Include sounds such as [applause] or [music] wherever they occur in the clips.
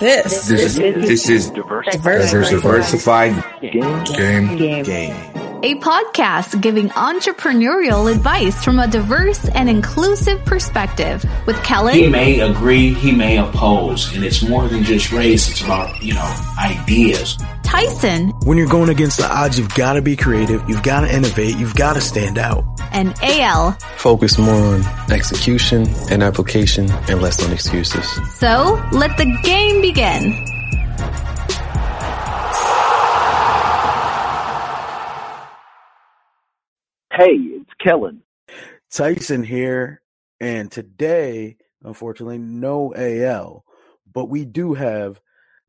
This, This is this is diverse, diversified Game. game. Game. A podcast giving entrepreneurial advice from a diverse and inclusive perspective with Kelly. He may agree, he may oppose, and it's more than just race. It's about you know ideas. Tyson, When you're going against the odds, you've got to be creative, you've got to innovate, you've got to stand out. and AL. Focus more on execution and application and less on excuses. So let the game begin. Hey, it's Kellen. Tyson here, and today, unfortunately, no AL, but we do have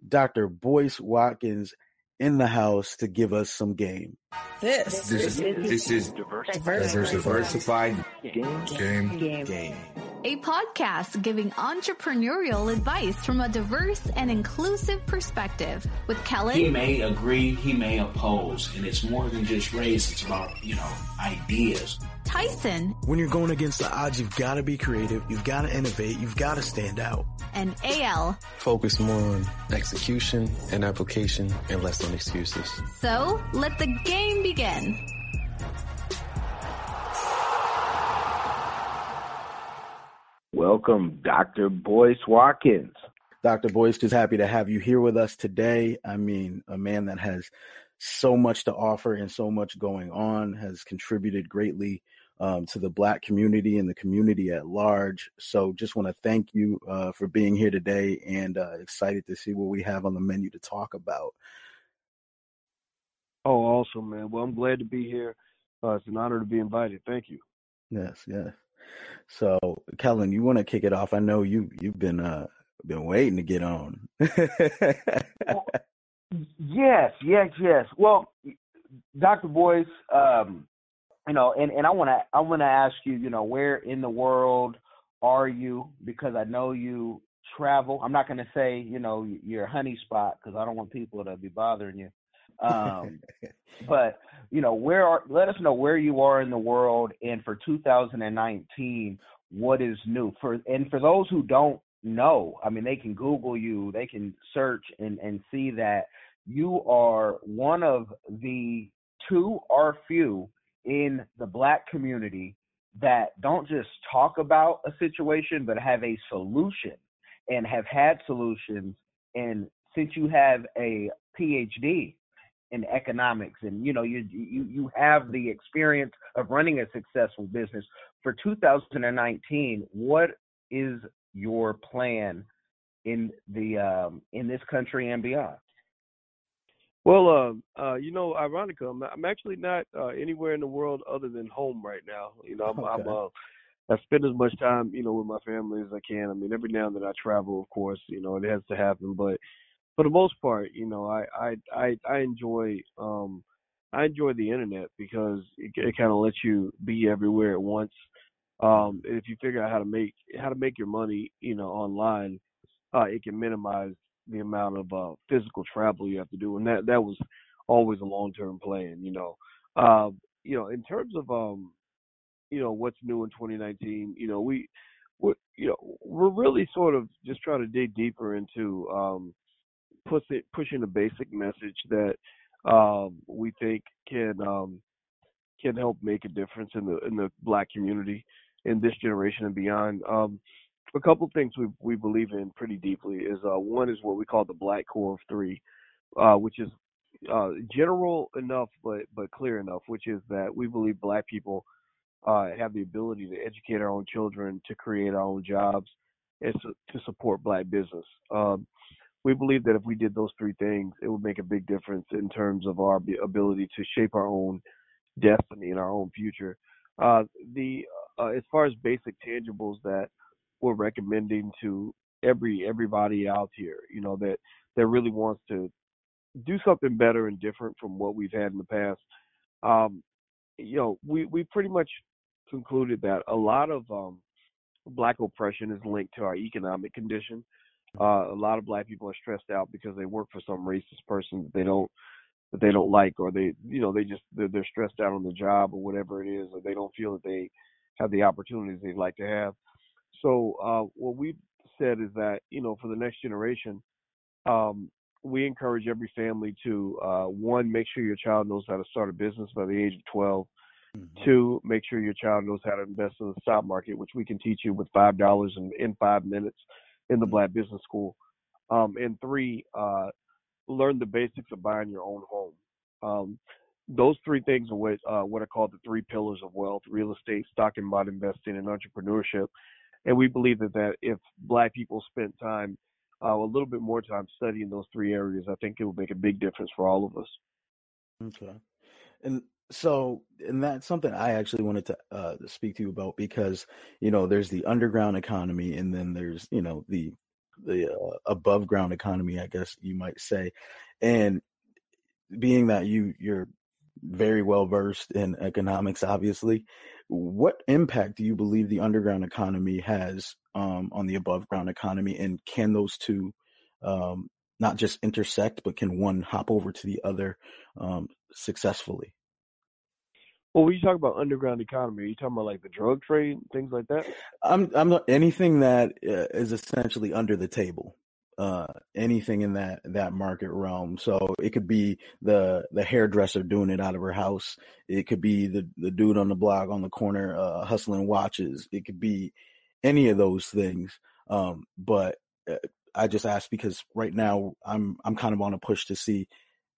Dr. Boyce Watkins in the house to give us some game. This, This is this is diverse, diversified Game. game. Game. A podcast giving entrepreneurial advice from a diverse and inclusive perspective with Kelly. He may agree, he may oppose, and it's more than just race. It's about you know ideas. Tyson, When you're going against the odds, you've got to be creative, you've got to innovate, you've got to stand out. and AL. Focus more on execution and application and less on excuses. So let the game begin. Welcome, Dr. Boyce Watkins. Dr. Boyce, just happy to have you here with us today. I mean, a man that has so much to offer and so much going on has contributed greatly um, to the Black community and the community at large. So, just want to thank you uh, for being here today and uh, excited to see what we have on the menu to talk about. Oh, awesome, man. Well, I'm glad to be here. Uh, it's an honor to be invited. Thank you. Yes, yes. So, Kellen, you want to kick it off? I know you you've been uh been waiting to get on. [laughs] Yes, yes, yes. Well, Dr. Boyce, um, you know, and, and I want to I want to ask you, you know, where in the world are you? Because I know you travel. I'm not going to say, you know, your honey spot because I don't want people to be bothering you. Um, but you know, where are? Let us know where you are in the world, and for 2019, what is new for? And for those who don't know, I mean, they can Google you, they can search and and see that you are one of the two or few in the black community that don't just talk about a situation but have a solution and have had solutions and since you have a phd in economics and you know you you you have the experience of running a successful business for 2019 what is your plan in the um in this country and beyond Well, um, uh, you know, ironically, I'm, I'm actually not uh, anywhere in the world other than home right now. You know, I'm, I'm Okay. uh, I spend as much time, you know, with my family as I can. I mean, every now and then I travel, of course, you know, it has to happen, but for the most part, you know, I I I, I enjoy um I enjoy the internet because it, it kind of lets you be everywhere at once. Um, if you figure out how to make how to make your money, you know, online, uh, it can minimize the amount of uh, physical travel you have to do, and that that was always a long term plan. You know, uh, you know, in terms of um, you know, what's new in 2019, you know, we, we you know, we're really sort of just trying to dig deeper into um, pushing pushing a basic message that um, we think can um, can help make a difference in the in the black community in this generation and beyond. Um, a couple of things we we believe in pretty deeply is uh, one is what we call the Black Core of Three, uh, which is uh, general enough but but clear enough, which is that we believe Black people uh, have the ability to educate our own children, to create our own jobs, and to, to support Black business. Um, we believe that if we did those three things, it would make a big difference in terms of our ability to shape our own destiny and our own future. Uh, the uh, as far as basic tangibles that we're recommending to every everybody out here, you know, that that really wants to do something better and different from what we've had in the past. Um, you know, we we pretty much concluded that a lot of um, black oppression is linked to our economic condition. Uh, a lot of black people are stressed out because they work for some racist person that they don't that they don't like, or they you know they just they're, they're stressed out on the job or whatever it is, or they don't feel that they have the opportunities they'd like to have. So uh, what we've said is that you know for the next generation, um, we encourage every family to uh, one make sure your child knows how to start a business by the age of 12 Mhm. Two, make sure your child knows how to invest in the stock market, which we can teach you with five dollars in, in five minutes in the Black Business School. Um, and three, uh, learn the basics of buying your own home. Um, those three things are what uh, what are called the three pillars of wealth: real estate, stock and bond investing, and entrepreneurship. And we believe that, that if Black people spent time, uh, a little bit more time studying those three areas, I think it would make a big difference for all of us. Okay. And so, and that's something I actually wanted to uh, speak to you about because you know there's the underground economy, and then there's you know the the uh, above ground economy, I guess you might say. And being that you you're very well versed in economics, obviously, what impact do you believe the underground economy has um, on the above ground economy, and can those two um, not just intersect, but can one hop over to the other um, successfully? Well, when you talk about underground economy, are you talking about like the drug trade, things like that? I'm I'm not anything that uh, is essentially under the table. Uh, anything in that that market realm. So it could be the the hairdresser doing it out of her house. It could be the the dude on the block on the corner uh, hustling watches. It could be any of those things. Um, but uh, I just ask because right now I'm I'm kind of on a push to see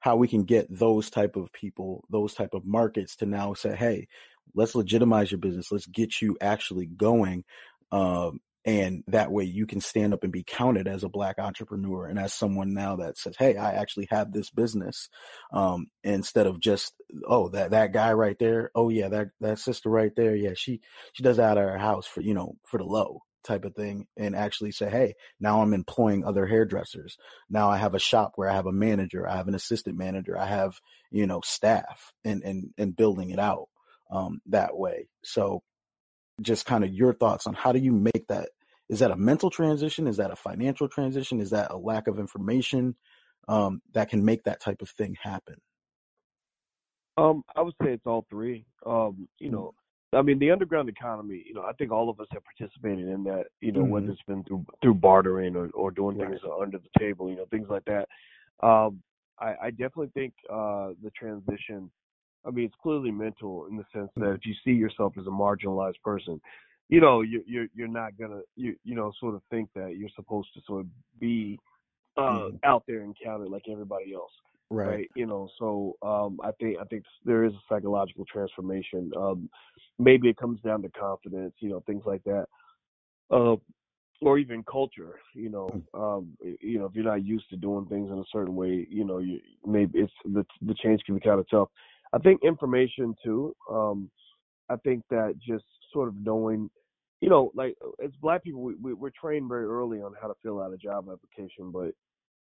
how we can get those type of people, those type of markets to now say, hey, let's legitimize your business. Let's get you actually going. Um, and that way you can stand up and be counted as a black entrepreneur and as someone now that says, Hey, I actually have this business. Um, instead of just, Oh, that, that guy right there. Oh yeah, that, that sister right there. Yeah. She, she does that at her house for, you know, for the low type of thing and actually say, Hey, now I'm employing other hairdressers. Now I have a shop where I have a manager. I have an assistant manager. I have, you know, staff and, and, and building it out, um, that way. So just kind of your thoughts on how do you make that is that a mental transition is that a financial transition is that a lack of information um, that can make that type of thing happen Um, I would say it's all three. Um, you know, I mean, the underground economy. You know, I think all of us have participated in that. You know, whether Mhm. it's been through through bartering or or doing Right. things under the table. You know, things like that. Um, I, I definitely think uh, the transition. I mean, it's clearly mental in the sense that if you see yourself as a marginalized person, you know, you're you're, you're not gonna you you know sort of think that you're supposed to sort of be uh, Mhm. out there and counted like everybody else right? You know, so um, I think I think there is a psychological transformation. Um, maybe it comes down to confidence, you know, things like that, uh, or even culture. You know, um, you know, if you're not used to doing things in a certain way, you know, you maybe it's the the change can be kind of tough. I think information too. Um, I think that just sort of knowing. You know, like as black people, we, we, we're trained very early on how to fill out a job application, but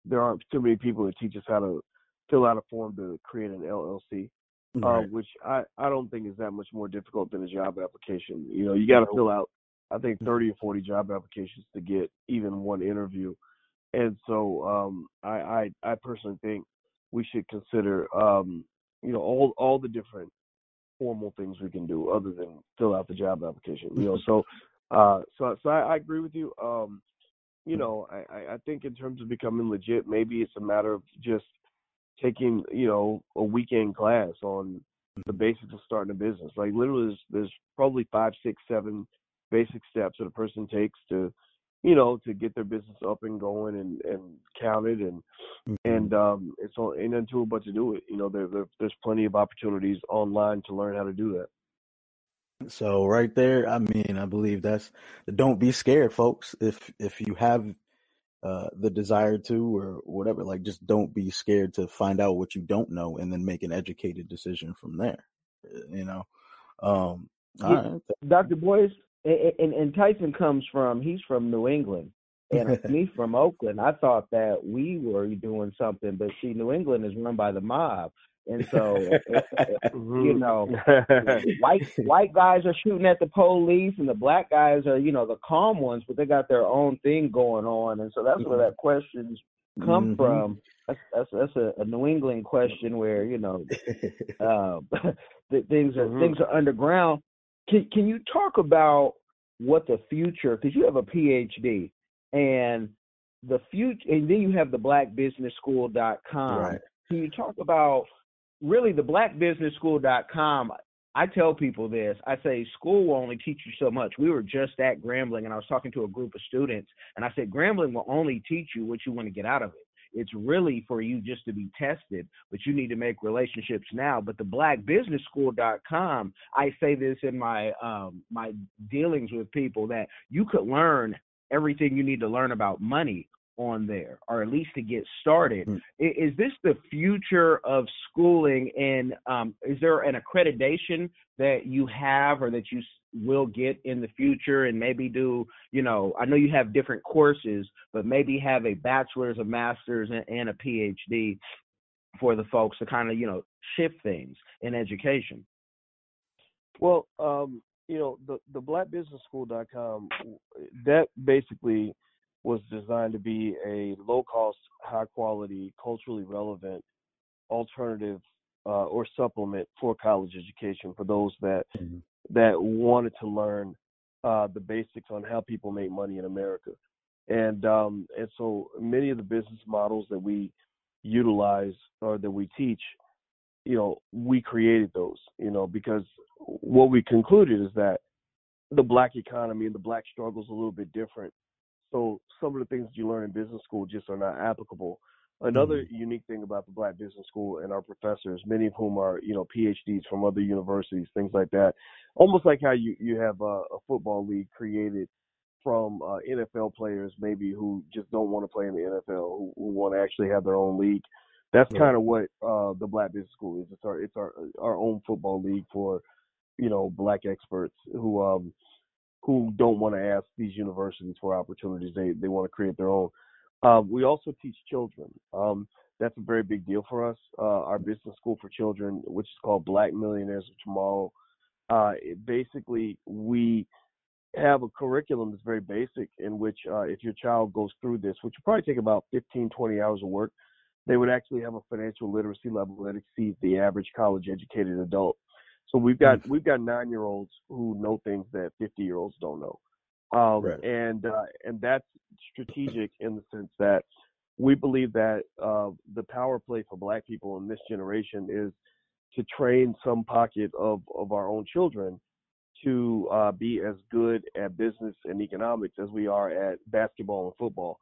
there aren't too many people that teach us how to fill out a form to create an LLC, uh, which I, I don't think is that much more difficult than a job application. You know, you got to fill out, I think, 30 or 40 job applications to get even one interview. And so um, I, I, I personally think we should consider, um, you know, all, all the different formal things we can do other than fill out the job application. You know, so, uh, so, so I, I agree with you. Um, you know, I- I think in terms of becoming legit, maybe it's a matter of just taking, you know, a weekend class on the basics of starting a business. Like literally, there's, there's probably five, six, seven basic steps that a person takes to, you know, to get their business up and going and and counted and and um, it's all ain't nothing to it but to do it. You know, there, there there's plenty of opportunities online to learn how to do that. So right there, I mean, I believe that's don't be scared, folks. If if you have uh, the desire to or whatever, like just don't be scared to find out what you don't know and then make an educated decision from there. uh, You know, um, all Yeah. right. Dr. Boyce, and, and, and Tyson comes from, he's from New England. And [laughs] me from Oakland, I thought that we were doing something, but see, New England is run by the mob. And so, eh, eh, eh, you mm-hmm. know, [laughs] white white guys are shooting at the police, and the black guys are, you know, the calm ones, but they got their own thing going on, and so that's where mm-hmm. that questions come Mhm. from. That's that's that's a, a New England question where you know [laughs] uh, [laughs] that things are Mhm. things are underground. Can can you talk about what the future? Because you have a PhD, and the future, and then you have the blackbusinessschool.com. Right. Can you talk about really the blackbusinessschool.com? I tell people this. I say school will only teach you so much. We were just at Grambling, and I was talking to a group of students, and I said Grambling will only teach you what you want to get out of it. It's really for you just to be tested, but you need to make relationships now. But the blackbusinessschool.com, I say this in my um, my dealings with people that you could learn everything you need to learn about money on there, or at least to get started. Mm. Is this the future of schooling? And um, is there an accreditation that you have or that you will get in the future? And maybe do you know? I know you have different courses, but maybe have a bachelor's, a master's, and, and a PhD for the folks to kind of you know shift things in education. Well, um, you know, the the blackbusinessschool.com that basically was designed to be a low cost, high quality, culturally relevant alternative uh, or supplement for college education for those that Mhm. that wanted to learn uh, the basics on how people make money in America. And um, and so many of the business models that we utilize or that we teach, you know, we created those, you know, because what we concluded is that the black economy and the black struggle is a little bit different. So some of the things you learn in business school just are not applicable. Another unique thing about the Black Business School and our professors, many of whom are you know PhDs from other universities, things like that, almost like how you you have a, a football league created from uh, NFL players maybe who just don't want to play in the NFL, who, who want to actually have their own league. That's Right. kind of what uh, the Black Business School is. It's our it's our our own football league for you know black experts who um who don't want to ask these universities for opportunities. They they want to create their own. Um, we also teach children. Um, that's a very big deal for us. Uh, our business school for children, which is called Black Millionaires of Tomorrow, uh, basically we have a curriculum that's very basic in which uh, if your child goes through this, which would probably take about 15, 20 hours of work, they would actually have a financial literacy level that exceeds the average college educated adult. So we've got we've got nine year olds who know things that 50 year olds don't know. Um, Right. and uh, and that's strategic in the sense that we believe that uh, the power play for Black people in this generation is to train some pocket of of our own children to uh, be as good at business and economics as we are at basketball and football.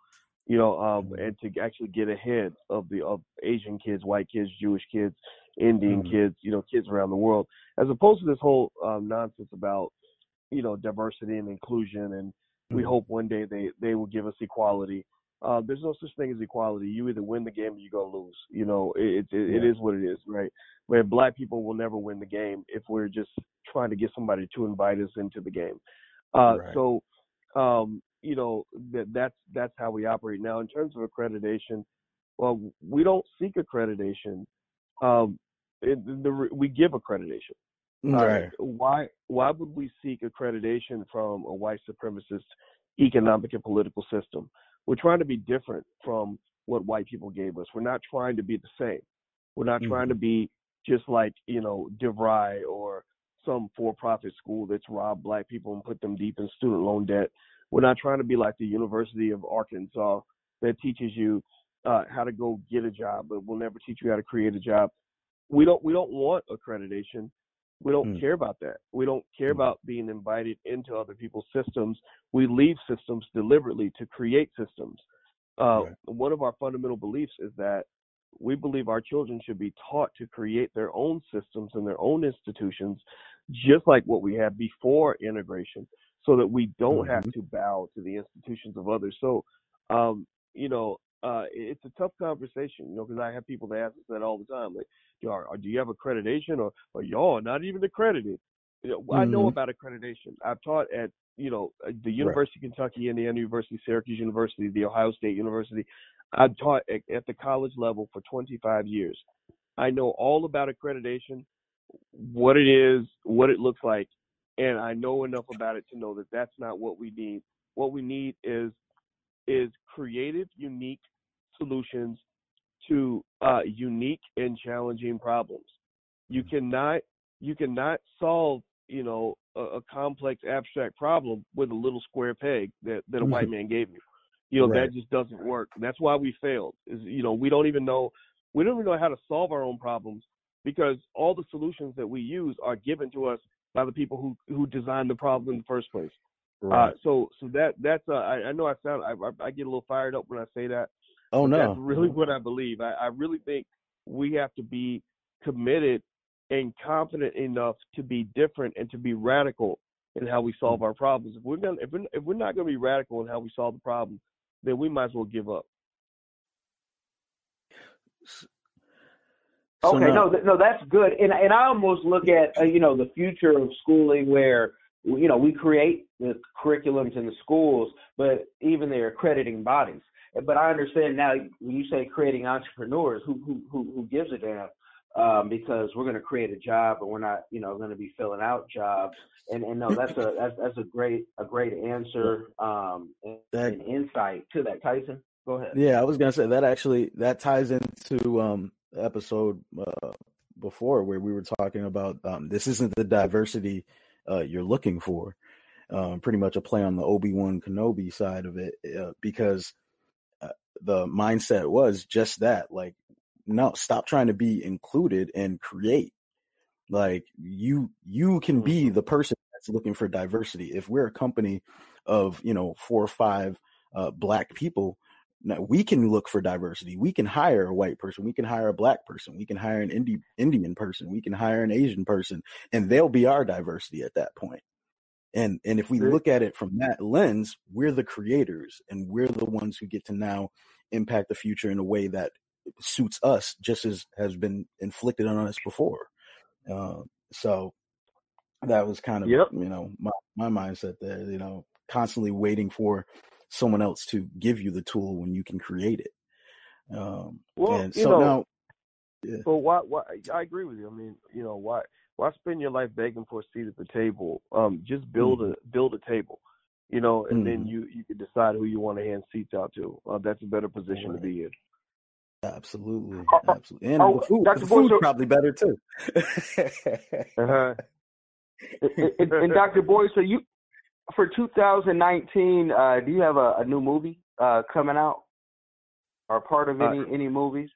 You know, um, and to actually get ahead of the of Asian kids, white kids, Jewish kids, Indian Mhm. kids, you know, kids around the world, as opposed to this whole um, nonsense about you know diversity and inclusion and we Mhm. hope one day they they will give us equality uh there's no such thing as equality you either win the game or you go lose you know it it, it Yeah. is what it is right where black people will never win the game if we're just trying to get somebody to invite us into the game uh Right. so um you know that that's that's how we operate now in terms of accreditation well we don't seek accreditation um it, the, we give accreditation all Right. Why why would we seek accreditation from a white supremacist economic and political system? We're trying to be different from what white people gave us. We're not trying to be the same. We're not trying to be just like, you know, DeVry or some for-profit school that's robbed black people and put them deep in student loan debt. We're not trying to be like the University of Arkansas that teaches you uh, how to go get a job, but we'll never teach you how to create a job. We don't we don't want accreditation. We don't Mm. care about that. We don't care Mm. about being invited into other people's systems. We leave systems deliberately to create systems. Uh, Right. One of our fundamental beliefs is that we believe our children should be taught to create their own systems and their own institutions, just like what we had before integration, so that we don't have Mhm. to bow to the institutions of others. So, um, you know, uh, it's a tough conversation, you know, because I have people that ask us that all the time, like, "Do you- are, do you have accreditation, or, or y'all are not even accredited? You know, I know Mhm. about accreditation. I've taught at, you know, uh, the University of Kentucky, Indiana University, Syracuse University, the Ohio State University. I've taught at, at the college level for 25 years. I know all about accreditation, what it is, what it looks like, and I know enough about it to know that that's not what we need. What we need is is creative, unique solutions to uh, unique and challenging problems. You cannot you cannot solve you know a, a complex abstract problem with a little square peg that that a white man gave you. You know, Right. that just doesn't work. That's why we failed. Is you know, we don't even know we don't even know how to solve our own problems because all the solutions that we use are given to us by the people who who designed the problem in the first place. Right. Uh, so so that that's uh, I, I know I sound I, I I get a little fired up when I say that. oh no. that's really [laughs] what I believe. I, I really think we have to be committed and confident enough to be different and to be radical in how we solve our problems. If we're gonna if we're, if we're not gonna be radical in how we solve the problem, then we might as well give up. So okay, now- no, th- no, that's good, and and I almost look at uh, you know the future of schooling where you know we create the curriculums in the schools, but even their accrediting bodies. But I understand now when you say creating entrepreneurs, who who who, who gives a damn? Um, because we're going to create a job, but we're not, you know, going to be filling out jobs. And and no, that's a that's, that's a great a great answer um, and, That- and insight to that. Tyson, go ahead. Yeah, I was gonna say that actually that ties into um episode uh, before where we were talking about um this isn't the diversity uh you're looking for. Um pretty much a play on the Obi-Wan Kenobi side of it uh, because uh, the mindset was just that like no stop trying to be included and create like you you can be the person that's looking for diversity if we're a company of you know four or five uh, black people now we can look for diversity. We can hire a white person. We can hire a black person. We can hire an Indi- indian person. We can hire an asian person and they'll be our diversity at that point. and and if we look at it from that lens we're the creators and we're the ones who get to now impact the future in a way that suits us just as has been inflicted on us before. Uh, so that was kind of Yep. you know my, my mindset there you know constantly waiting for someone else to give you the tool when you can create it um Well, and you so know, now But why? Why? I agree with you. I mean, you know, why? Why spend your life begging for a seat at the table? Um, just build a build a table, you know, and then Mhm. you you can decide who you want to hand seats out to. Uh, that's a better position to be in. absolutely absolutely and oh, the food Dr. the food's so- probably better too Uh-huh. [laughs] and, and, and Dr. Boyce, so you for 2019, uh, do you have a, a new movie uh, coming out or part of Uh, any any movies?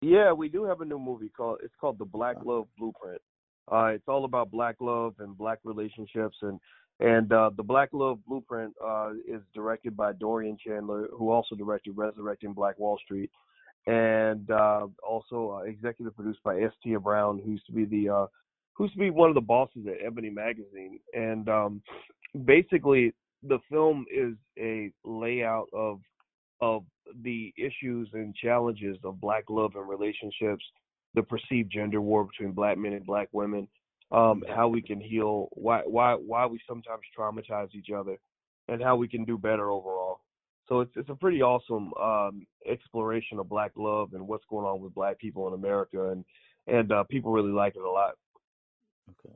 Yeah, we do have a new movie called it's called The Black Love Blueprint. Uh, it's all about black love and black relationships and and uh, the Black Love Blueprint uh, is directed by Dorian Chandler, who also directed Resurrecting Black Wall Street, and uh, also uh, executive produced by S. Tia Brown, who used to be the uh, who used to be one of the bosses at Ebony Magazine. And um, basically, the film is a layout of of the issues and challenges of black love and relationships, the perceived gender war between black men and black women, um, how we can heal, why why why we sometimes traumatize each other, and how we can do better overall. So it's it's a pretty awesome um, exploration of black love and what's going on with black people in America, and and uh, people really like it a lot. Okay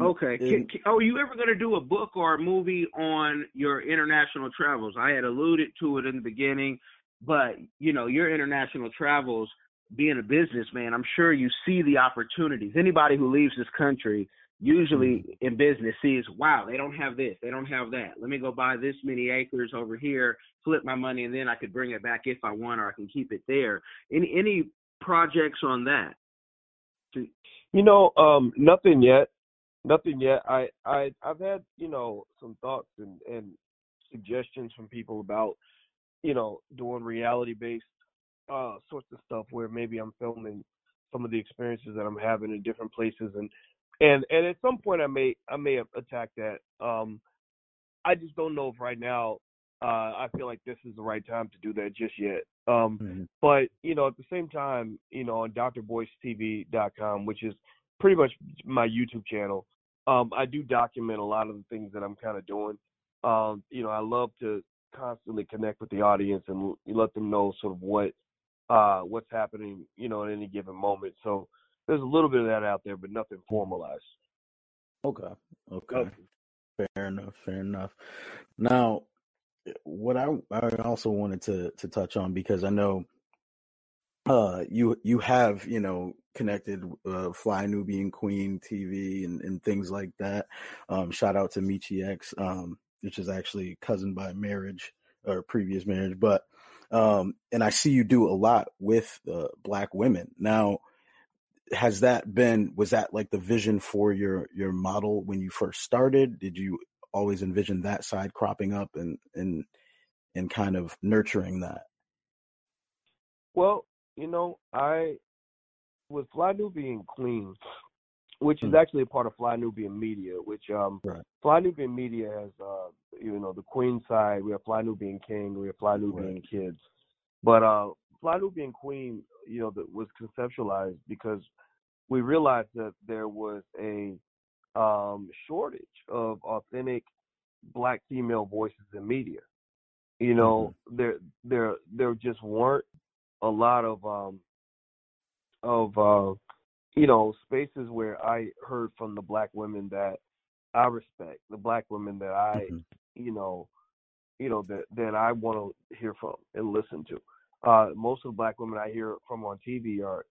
Okay. Can, can, are you ever going to do a book or a movie on your international travels? I had alluded to it in the beginning, but you know, your international travels, being a businessman, I'm sure you see the opportunities. Anybody who leaves this country, usually mm-hmm. in business, sees, wow, they don't have this, they don't have that. Let me go buy this many acres over here, flip my money, and then I could bring it back if I want, or I can keep it there. Any any projects on that? You know, um, nothing yet. Nothing yet. I, I I've had, you know, some thoughts and, and suggestions from people about, you know, doing reality based uh sorts of stuff where maybe I'm filming some of the experiences that I'm having in different places and and and at some point I may I may attack that. Um I just don't know if right now uh I feel like this is the right time to do that just yet. Um Mhm. but you know, at the same time, you know, on drboycetv.com, which is pretty much my YouTube channel, um, I do document a lot of the things that I'm kind of doing. Um, you know, I love to constantly connect with the audience and let them know sort of what uh, what's happening, you know, at any given moment. So there's a little bit of that out there, but nothing formalized. Okay. Okay. Fair enough. Fair enough. Now, what I I also wanted to to touch on because I know uh you you have you know connected uh fly nubian queen tv and, and things like that um shout out to michi x um which is actually cousin by marriage or previous marriage, but um, and I see you do a lot with uh, black women. Now, has that been was that like the vision for your your model when you first started? Did you always envision that side cropping up and and and kind of nurturing that? Well, you know, I with Fly Nubian Queen, which is Mm. actually a part of Fly Nubian Media, which um Right. Fly Nubian Media has uh you know the Queen side, we have Fly Nubian King, we have Fly Nubian Kids. But uh Fly Nubian Queen, you know, that was conceptualized because we realized that there was a um shortage of authentic black female voices in media. You know, there there there just weren't a lot of um of uh you know spaces where I heard from the black women that I respect, the black women that I Mhm. you know you know that that I want to hear from and listen to. Uh most of the black women I hear from on TV are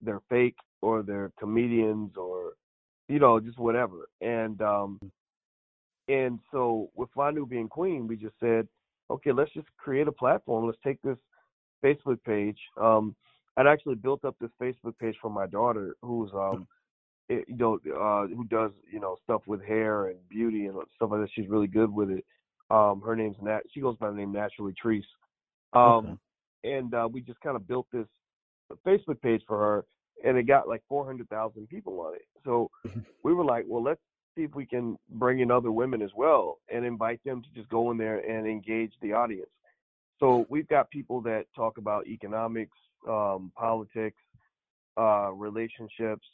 they're fake or they're comedians or you know just whatever. And um and so with Fly Nubian Queen, we just said, okay, let's just create a platform. Let's take this Facebook page. Um, I'd actually built up this Facebook page for my daughter, who's um, it, you know, uh, who does you know stuff with hair and beauty and stuff like that. She's really good with it. Um, her name's Nat. She goes by the name Naturally Treese. Um, and uh, we just kind of built this Facebook page for her, and it got like 400,000 people on it. So we were like, well, let's see if we can bring in other women as well and invite them to just go in there and engage the audience. So we've got people that talk about economics, um, politics, uh, relationships,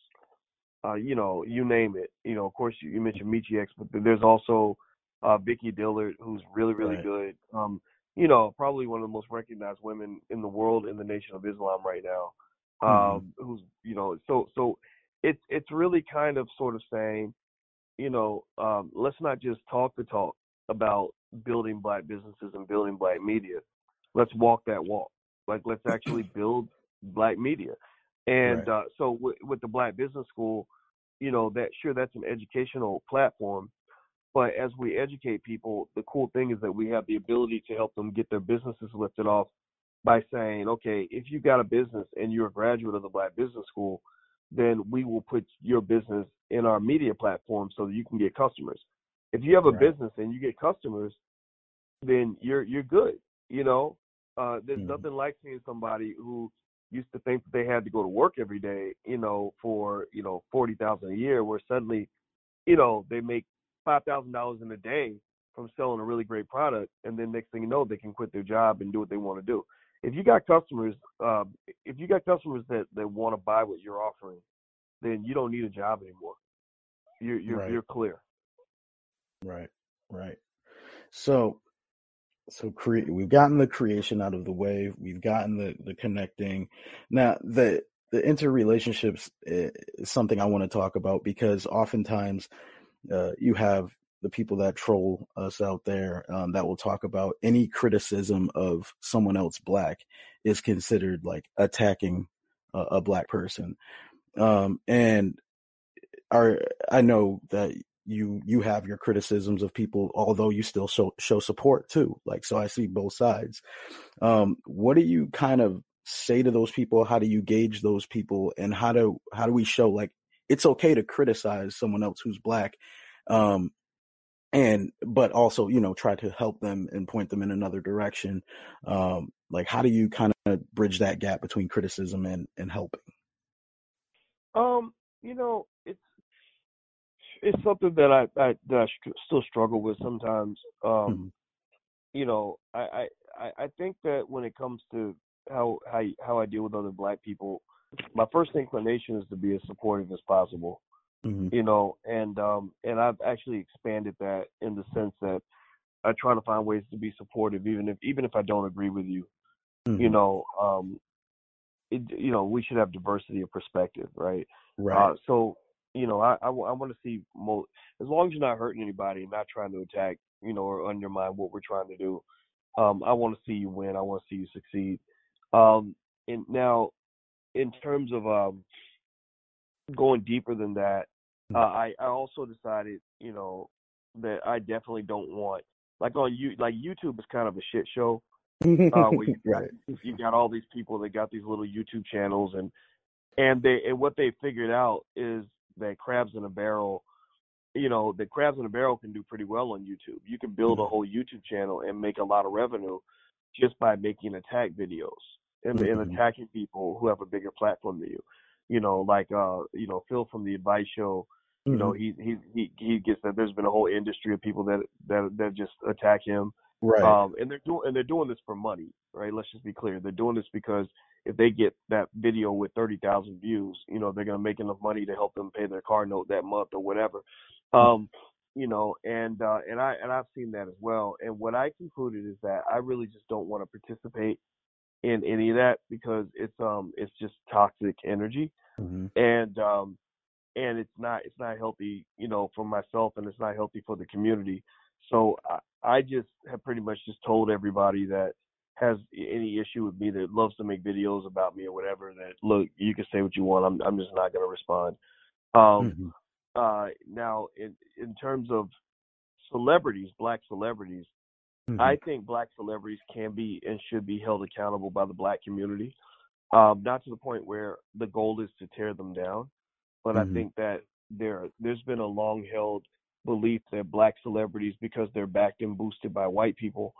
uh, you know, you name it. You know, of course, you, you mentioned Michi X, but there's also uh, Vicky Dillard, who's really, really Right. good. Um, you know, probably one of the most recognized women in the world in the Nation of Islam right now. Um, Who's, you know, so so it's it's really kind of sort of saying, you know, um, let's not just talk the talk about building black businesses and building black media. Let's walk that walk. Like let's actually [laughs] build black media. And Right. uh, so with, with the Black Business School, you know, that sure that's an educational platform, but as we educate people, the cool thing is that we have the ability to help them get their businesses lifted off by saying, okay, if you got a business and you're a graduate of the Black Business School, then we will put your business in our media platform so that you can get customers. If you have a Right. business and you get customers, then you're you're good. You know, uh, there's Mhm. nothing like seeing somebody who used to think that they had to go to work every day, you know, for you know forty thousand a year, where suddenly, you know, they make five thousand dollars in a day from selling a really great product, and then next thing you know, they can quit their job and do what they want to do. If you got customers, uh, if you got customers that that want to buy what you're offering, then you don't need a job anymore. You're you're Right. you're clear. Right, right. So, so create. We've gotten the creation out of the way. We've gotten the the connecting. Now, the the interrelationships is something I want to talk about because oftentimes uh, you have the people that troll us out there um, that will talk about any criticism of someone else black is considered like attacking a, a black person. Um, and I know that you you have your criticisms of people, although you still show show support too. Like so, I see both sides. Um, what do you kind of say to those people? How do you gauge those people, and how do how do we show like it's okay to criticize someone else who's black, um, and but also you know try to help them and point them in another direction. Um, like how do you kind of bridge that gap between criticism and and helping? Um, you know, it's it's something that I, I that I still struggle with sometimes. Um, Mhm. you know, I, I I I think that when it comes to how how how I deal with other black people, my first inclination is to be as supportive as possible. Mhm. You know, and um and I've actually expanded that in the sense that I try to find ways to be supportive, even if even if I don't agree with you. You Mhm. know, um, it, you know, we should have diversity of perspective, right? right, Uh, so you know, I I, want to see mo- as long as you're not hurting anybody and not trying to attack, you know, or undermine what we're trying to do. Um, I want to see you win. I want to see you succeed. Um, and now, in terms of um, going deeper than that, uh, I I also decided, you know, that I definitely don't want like on you like YouTube is kind of a shit show. Uh, where [laughs] you got, right. you got all these people that got these little YouTube channels and and they and what they figured out is that crabs in a barrel, you know, the crabs in a barrel can do pretty well on YouTube. You can build a whole YouTube channel and make a lot of revenue just by making attack videos and, and Mhm. attacking people who have a bigger platform than you. You know, like uh, you know, Phil from the Advice Show. You know, Mhm. he he he he gets that. There's been a whole industry of people that that that just attack him. right. Um, and they're doing and they're doing this for money, right? Let's just be clear. They're doing this because if they get that video with thirty thousand views, you know, they're gonna make enough money to help them pay their car note that month or whatever. Um, you know, and uh, and I and I've seen that as well. And what I concluded is that I really just don't want to participate in any of that because it's um it's just toxic energy Mhm. and um and it's not it's not healthy you know for myself and it's not healthy for the community so i, I just have pretty much just told everybody that has any issue with me that loves to make videos about me or whatever that look you can say what you want i'm i'm just not going to respond um Mhm. uh now in in terms of celebrities black celebrities Mhm. I think black celebrities can be and should be held accountable by the black community. Um, not to the point where the goal is to tear them down, but Mhm. I think that there there's been a long held belief that black celebrities, because they're backed and boosted by white people,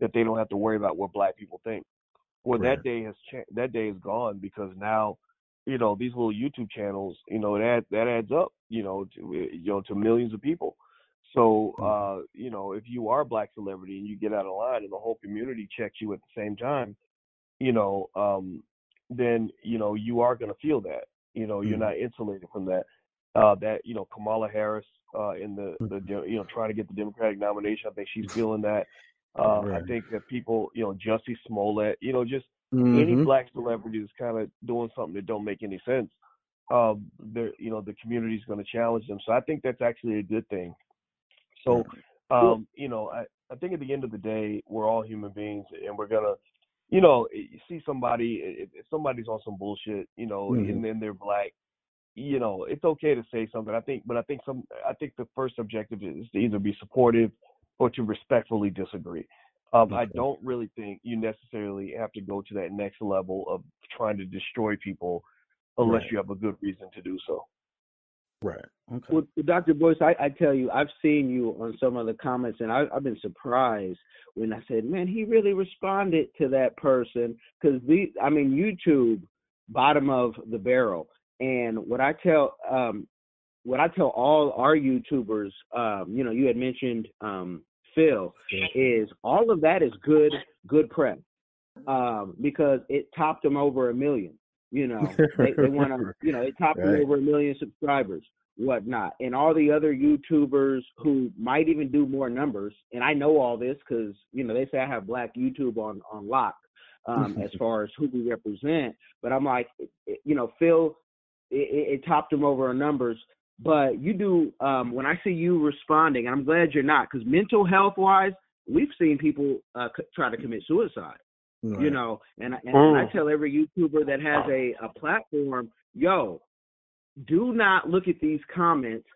that they don't have to worry about what black people think. Well, that day has cha- that day is gone because now, you know, these little YouTube channels, you know, that that adds up, you know, to you know to millions of people. So, uh, you know, if you are a black celebrity and you get out of line and the whole community checks you at the same time, you know, um, then you know you are going to feel that. You know, you're Mhm. not insulated from that. Uh, that you know, Kamala Harris uh, in the the you know trying to get the Democratic nomination, I think she's feeling that. Uh, I think that people, you know, Jussie Smollett, you know, just any Mhm. black celebrity that's kind of doing something that don't make any sense, um, you know the community's going to challenge them. So I think that's actually a good thing. So, um, you know, I, I think at the end of the day, we're all human beings, and we're gonna, you know, you see somebody if, if somebody's on some bullshit, you know, Mhm. and then they're black, you know, it's okay to say something. I think, but I think some, I think the first objective is to either be supportive or to respectfully disagree. Um, I don't really think you necessarily have to go to that next level of trying to destroy people unless Right. you have a good reason to do so. Right. Okay. Well, Dr. Boyce, I, I tell you, I've seen you on some of the comments, and I, I've been surprised when I said, "Man, he really responded to that person." Because the, I mean, YouTube, bottom of the barrel, and what I tell, um, what I tell all our YouTubers, um, you know, you had mentioned um, Phil, is all of that is good, good prep, um, because it topped them over a million. [laughs] You know, they, they want to, you know, it topped them Right. over a million subscribers, whatnot, and all the other YouTubers who might even do more numbers. And I know all this because you know they say I have Black YouTube on on lock um, as [laughs] far as who we represent. But I'm like, it- you know, Phil, it, it, it topped him over in numbers. But you do um, when I see you responding, and I'm glad you're not because mental health wise, we've seen people uh, c- try to commit suicide you know and, and Mm. i tell every youtuber that has a, a platform yo do not look at these comments.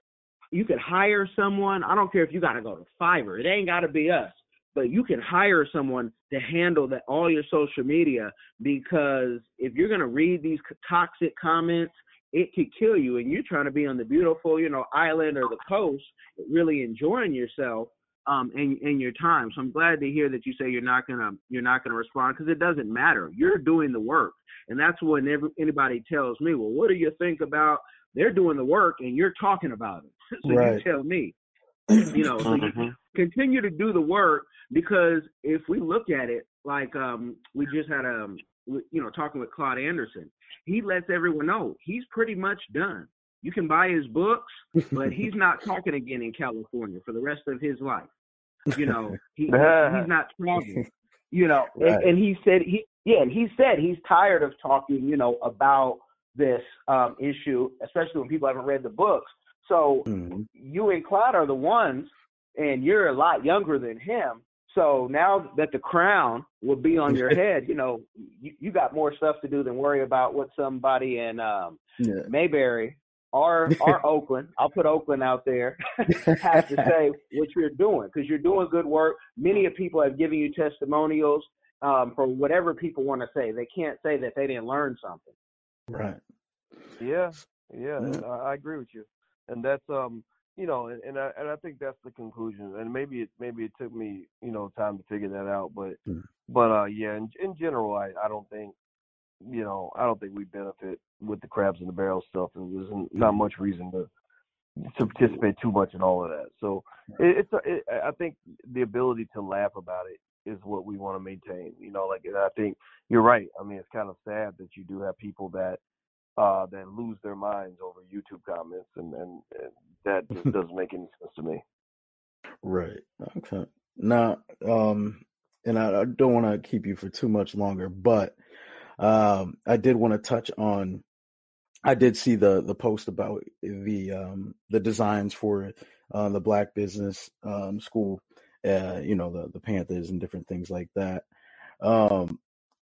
You could hire someone. I don't care if you got to go to fiverr. It ain't got to be us but you can hire someone to handle that all your social media because if you're going to read these toxic comments it could kill you and you're trying to be on the beautiful you know island or the coast really enjoying yourself um in in your time. So I'm glad to hear that you say you're not gonna you're not gonna respond because it doesn't matter. You're doing the work, and that's when every, anybody tells me, well, what do you think about? They're doing the work, and you're talking about it. [laughs] so Right. you tell me. You know, so you continue to do the work because if we look at it like um we just had um w- you know talking with Claude Anderson, he lets everyone know he's pretty much done. You can buy his books, but he's [laughs] not talking again in California for the rest of his life. You know, [laughs] he, he's not traveling. You know, Right. and, and he said he yeah, and he said he's tired of talking. You know about this um, issue, especially when people haven't read the books. So Mhm. you and Claude are the ones, and you're a lot younger than him. So now that the crown will be on your head, you know, you, you got more stuff to do than worry about what somebody in um, Yeah. Mayberry our [laughs] our Oakland, I'll put Oakland out there, [laughs] has to say what you're doing because you're doing good work. Many of people have given you testimonials um, for whatever people want to say. They can't say that they didn't learn something. Right. Yeah, yeah, Yeah. I, I agree with you, and that's um, you know, and and I, and I think that's the conclusion, and maybe it maybe it took me you know time to figure that out, but Mm. but uh, yeah, in, in general, I I don't think you know I don't think we benefit with the crabs in the barrel stuff, and there's not much reason to to participate too much in all of that. So it, it's a, it, I think the ability to laugh about it is what we want to maintain. You know, like and I think you're right. I mean, it's kind of sad that you do have people that uh that lose their minds over YouTube comments, and and, and that [laughs] just doesn't make any sense to me. Right. Okay. Now, um, and I, I don't want to keep you for too much longer, but um, I did want to touch on. I did see the the post about the um the designs for uh, the Black Business um School, uh, you know the the Panthers and different things like that. Um,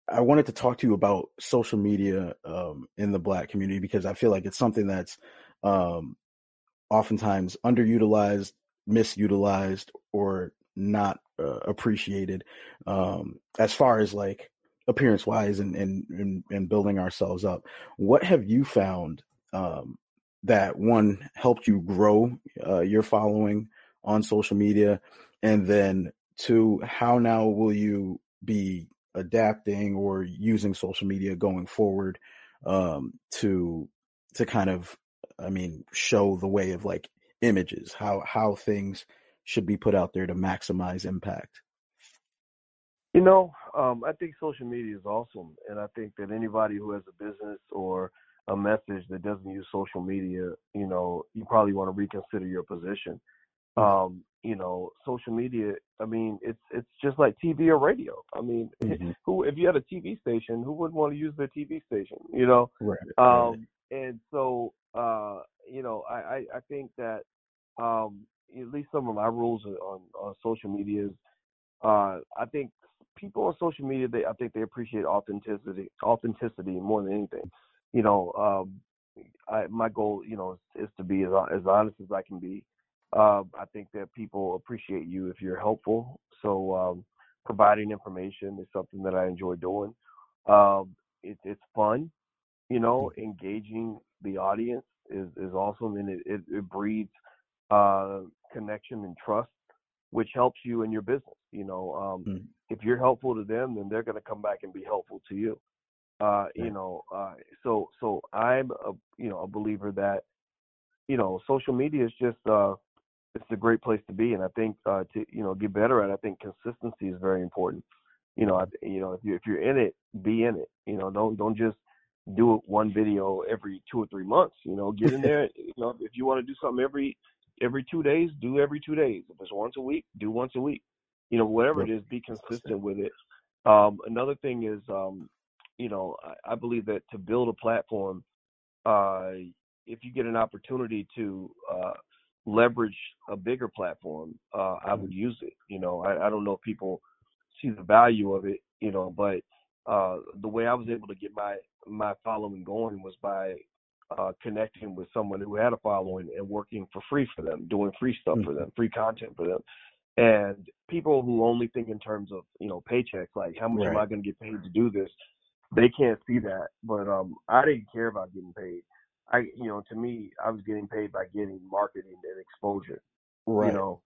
I wanted to talk to you about social media um in the Black community because I feel like it's something that's um oftentimes underutilized, misutilized, or not uh, appreciated um, as far as like appearance wise and, and and and building ourselves up. What have you found um, that one helped you grow uh, your following on social media, and then two, how now will you be adapting or using social media going forward um, to to kind of I mean, show the way of like images, how how things should be put out there to maximize impact. You know, um, I think social media is awesome, and I think that anybody who has a business or a message that doesn't use social media, you know, you probably want to reconsider your position. Um, you know, social media. I mean, it's it's just like TV or radio. I mean, [laughs] Mhm. who if you had a TV station, who wouldn't want to use their TV station? You know, Right. right. um, and so uh, you know, I, I, I think that um, at least some of my rules on on social media is uh, I think people on social media they I think they appreciate authenticity authenticity more than anything. You know, um, I, my goal you know is, is to be as as honest as I can be. Uh, I think that people appreciate you if you're helpful. So um, providing information is something that I enjoy doing. Um, it, it's fun, you know, engaging the audience is, is awesome and it, it, it breeds uh, connection and trust, which helps you in your business. You know, um, Mm. If you're helpful to them, then they're going to come back and be helpful to you. Uh, you know, uh, so so I'm a you know a believer that you know social media is just uh, it's a great place to be, and I think uh, to you know get better at. it, I think consistency is very important. You know, I, you know if you if you're in it, be in it. You know, don't don't just do one video every two or three months. You know, get in [laughs] there. you know, if you want to do something every every two days, do every two days. If it's once a week, do once a week. You know, whatever it is, be consistent with it. Um, another thing is, um, you know, I, I believe that to build a platform, uh, if you get an opportunity to uh, leverage a bigger platform, uh, I would use it. You know, I, I don't know if people see the value of it, you know, but uh, the way I was able to get my my following going was by uh, connecting with someone who had a following and working for free for them, doing free stuff for them, free content for them. And people who only think in terms of you know paychecks, like how much am I going to get paid to do this? They can't see that. But um, I didn't care about getting paid. I you know to me I was getting paid by getting marketing and exposure. Right. You know,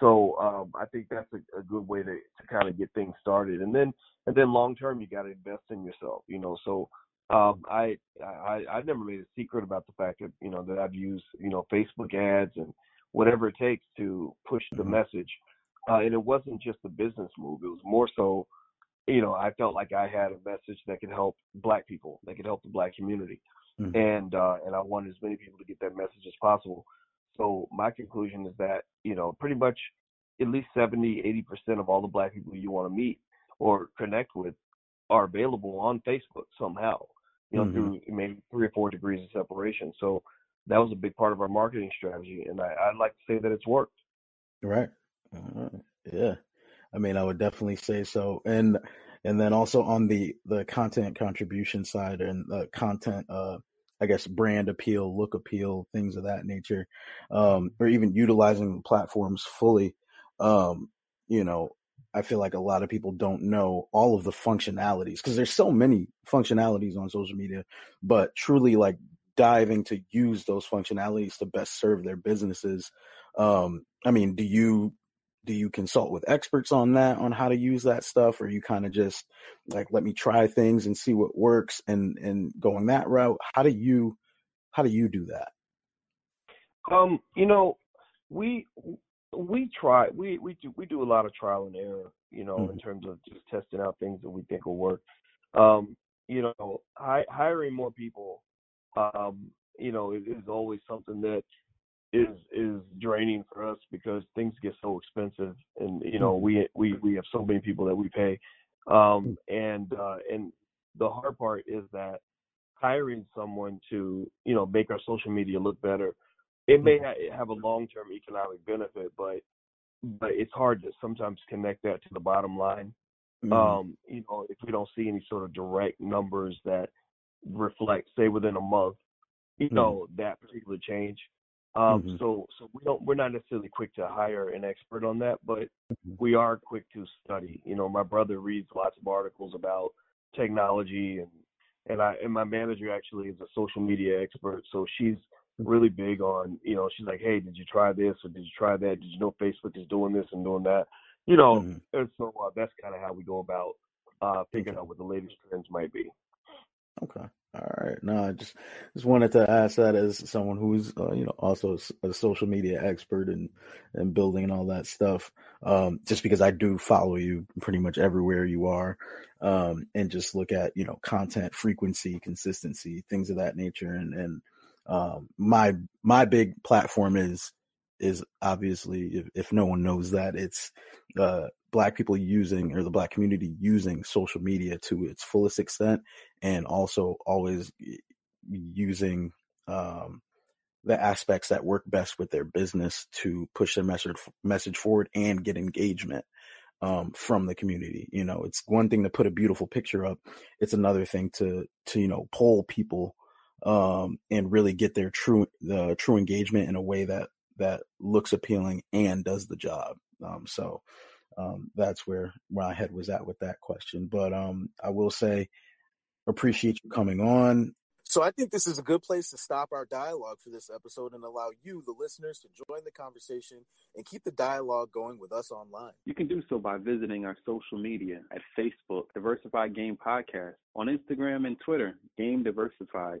so um, I think that's a, a good way to, to kind of get things started, and then and then long term you got to invest in yourself. You know, so um, I I I never made a secret about the fact that you know that I've used you know Facebook ads and whatever it takes to push the Mhm. message, uh, and it wasn't just a business move. It was more so, you know, I felt like I had a message that could help Black people, that could help the Black community Mhm. and uh, and I wanted as many people to get that message as possible. So my conclusion is that you know pretty much at least 70, 80 percent of all the black people you want to meet or connect with are available on Facebook somehow. You know, Mhm. through maybe three or four degrees of separation. So that was a big part of our marketing strategy, and I, I'd like to say that it's worked. Right. Alright. Yeah. I mean, I would definitely say so. And and then also on the the content contribution side and the content uh I guess brand appeal, look appeal, things of that nature, um, or even utilizing platforms fully. Um, you know, I feel like a lot of people don't know all of the functionalities because there's so many functionalities on social media, but truly like diving to use those functionalities to best serve their businesses. Um, I mean, do you do you consult with experts on that on how to use that stuff or you kind of just like let me try things and see what works and and going that route how do you how do you do that um you know we we try we we do we do a lot of trial and error you know mm-hmm. in terms of just testing out things that we think will work um you know hi, hiring more people um you know is, is always something that is is draining for us because things get so expensive and you know we we we have so many people that we pay. Um and uh and the hard part is that hiring someone to you know make our social media look better it may ha- have a long-term economic benefit but but it's hard to sometimes connect that to the bottom line. Mm-hmm. um you know if we don't see any sort of direct numbers that reflect say within a month you know mm-hmm. that particular change um, mm-hmm. So, so we don't, we're not necessarily quick to hire an expert on that, but mm-hmm. we are quick to study. You know, my brother reads lots of articles about technology, and and I and my manager actually is a social media expert, so she's mm-hmm. really big on. You know, she's like, hey, did you try this or did you try that? Did you know Facebook is doing this and doing that? You know, mm-hmm. and so uh, that's kind of how we go about uh, figuring out what the latest trends might be. Okay. All right. No, I just just wanted to ask that as someone who's uh, you know also a social media expert and and building and all that stuff. Um, just because I do follow you pretty much everywhere you are, um, and just look at you know content frequency, consistency, things of that nature. And and um, my my big platform is is obviously if, if no one knows that it's uh, black people using or the black community using social media to its fullest extent and also always using um, the aspects that work best with their business to push their message message forward and get engagement um, from the community. You know, it's one thing to put a beautiful picture up; it's another thing to to you know poll people um, and really get their true the true engagement in a way that that looks appealing and does the job. Um, so um, that's where my head was at with that question. But um, I will say, appreciate you coming on. So I think this is a good place to stop our dialogue for this episode and allow you, the listeners, to join the conversation and keep the dialogue going with us online. You can do so by visiting our social media at Facebook, Diversified Game Podcast, on Instagram and Twitter, Game Diversified,